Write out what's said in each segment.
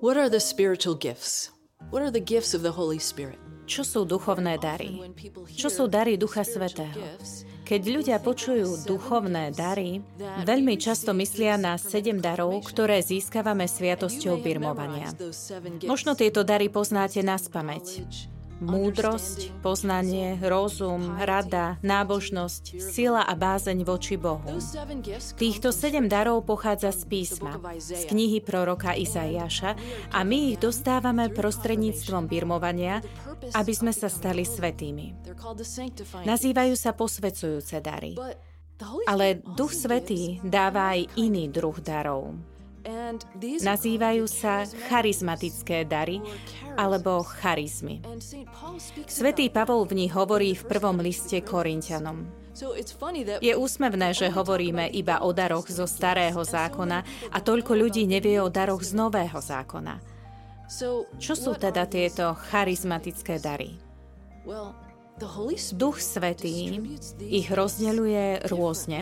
What are the spiritual gifts? What are the gifts of the Holy Spirit? Čo sú duchovné dary? Čo sú dary Ducha Svetého? Keď ľudia počujú duchovné dary, veľmi často myslia na sedem darov, ktoré získavame sviatosťou birmovania. Možno tieto dary poznáte na spameť múdrosť, poznanie, rozum, rada, nábožnosť, sila a bázeň voči Bohu. Týchto sedem darov pochádza z písma, z knihy proroka Izaiáša a my ich dostávame prostredníctvom birmovania, aby sme sa stali svetými. Nazývajú sa posvecujúce dary. Ale Duch Svetý dáva aj iný druh darov. Nazývajú sa charizmatické dary alebo charizmy. Svetý Pavol v nich hovorí v prvom liste Korintianom. Je úsmevné, že hovoríme iba o daroch zo starého zákona a toľko ľudí nevie o daroch z nového zákona. Čo sú teda tieto charizmatické dary? Duch Svetý ich rozdeľuje rôzne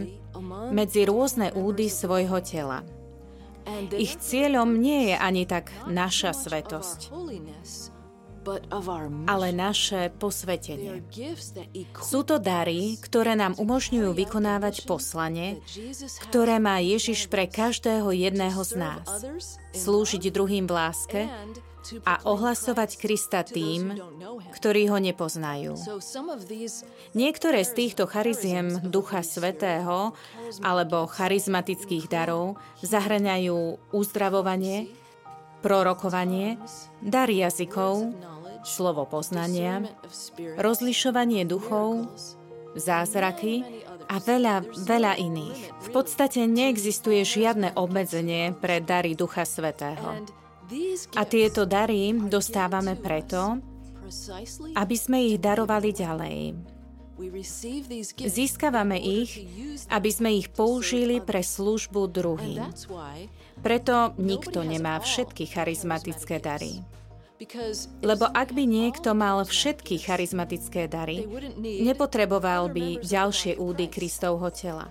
medzi rôzne údy svojho tela. Ich cieľom nie je ani tak naša svetosť, ale naše posvetenie. Sú to dary, ktoré nám umožňujú vykonávať poslanie, ktoré má Ježiš pre každého jedného z nás. Slúžiť druhým v láske a ohlasovať Krista tým, ktorí ho nepoznajú. Niektoré z týchto chariziem Ducha Svetého alebo charizmatických darov zahraňajú uzdravovanie, prorokovanie, dar jazykov, slovo poznania, rozlišovanie duchov, zázraky a veľa, veľa iných. V podstate neexistuje žiadne obmedzenie pre dary Ducha Svetého. A tieto dary dostávame preto, aby sme ich darovali ďalej. Získavame ich, aby sme ich použili pre službu druhým. Preto nikto nemá všetky charizmatické dary. Lebo ak by niekto mal všetky charizmatické dary, nepotreboval by ďalšie údy Kristovho tela.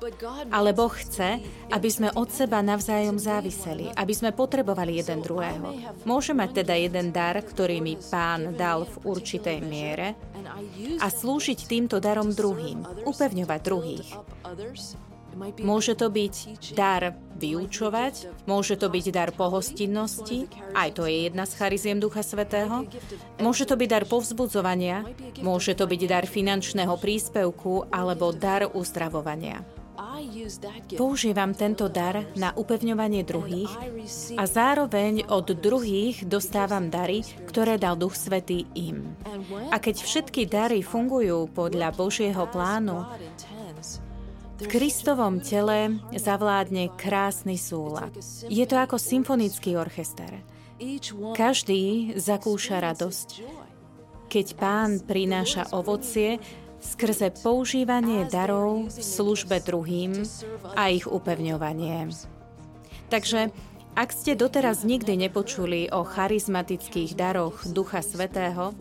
Ale Boh chce, aby sme od seba navzájom záviseli, aby sme potrebovali jeden druhého. Môže mať teda jeden dar, ktorý mi Pán dal v určitej miere a slúžiť týmto darom druhým, upevňovať druhých. Môže to byť dar vyučovať, môže to byť dar pohostinnosti, aj to je jedna z chariziem Ducha Svetého. Môže to byť dar povzbudzovania, môže to byť dar finančného príspevku alebo dar uzdravovania. Používam tento dar na upevňovanie druhých a zároveň od druhých dostávam dary, ktoré dal Duch Svetý im. A keď všetky dary fungujú podľa Božieho plánu, v Kristovom tele zavládne krásny súlad. Je to ako symfonický orchester. Každý zakúša radosť, keď pán prináša ovocie skrze používanie darov v službe druhým a ich upevňovanie. Takže ak ste doteraz nikdy nepočuli o charizmatických daroch Ducha Svetého,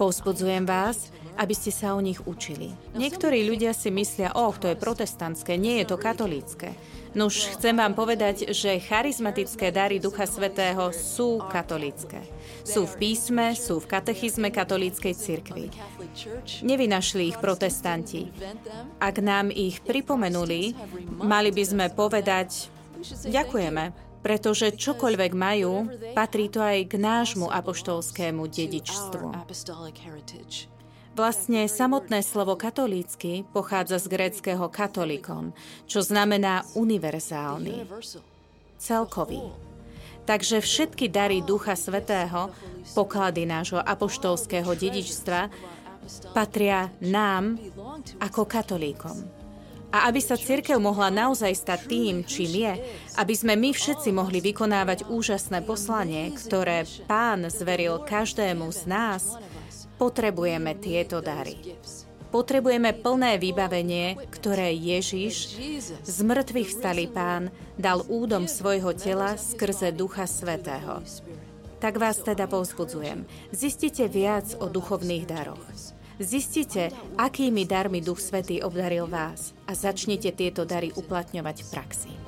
povzbudzujem vás, aby ste sa o nich učili. Niektorí ľudia si myslia, oh, to je protestantské, nie je to katolícke. No už chcem vám povedať, že charizmatické dary Ducha Svetého sú katolícke. Sú v písme, sú v katechizme katolíckej cirkvi. Nevynašli ich protestanti. Ak nám ich pripomenuli, mali by sme povedať, ďakujeme, pretože čokoľvek majú, patrí to aj k nášmu apoštolskému dedičstvu. Vlastne samotné slovo katolícky pochádza z gréckého katolikon, čo znamená univerzálny, celkový. Takže všetky dary Ducha Svetého, poklady nášho apoštolského dedičstva, patria nám ako katolíkom. A aby sa církev mohla naozaj stať tým, čím je, aby sme my všetci mohli vykonávať úžasné poslanie, ktoré Pán zveril každému z nás, Potrebujeme tieto dary. Potrebujeme plné vybavenie, ktoré Ježiš, z mŕtvych vstalý pán, dal údom svojho tela skrze Ducha Svetého. Tak vás teda povzbudzujem. Zistite viac o duchovných daroch. Zistite, akými darmi Duch Svetý obdaril vás a začnite tieto dary uplatňovať v praxi.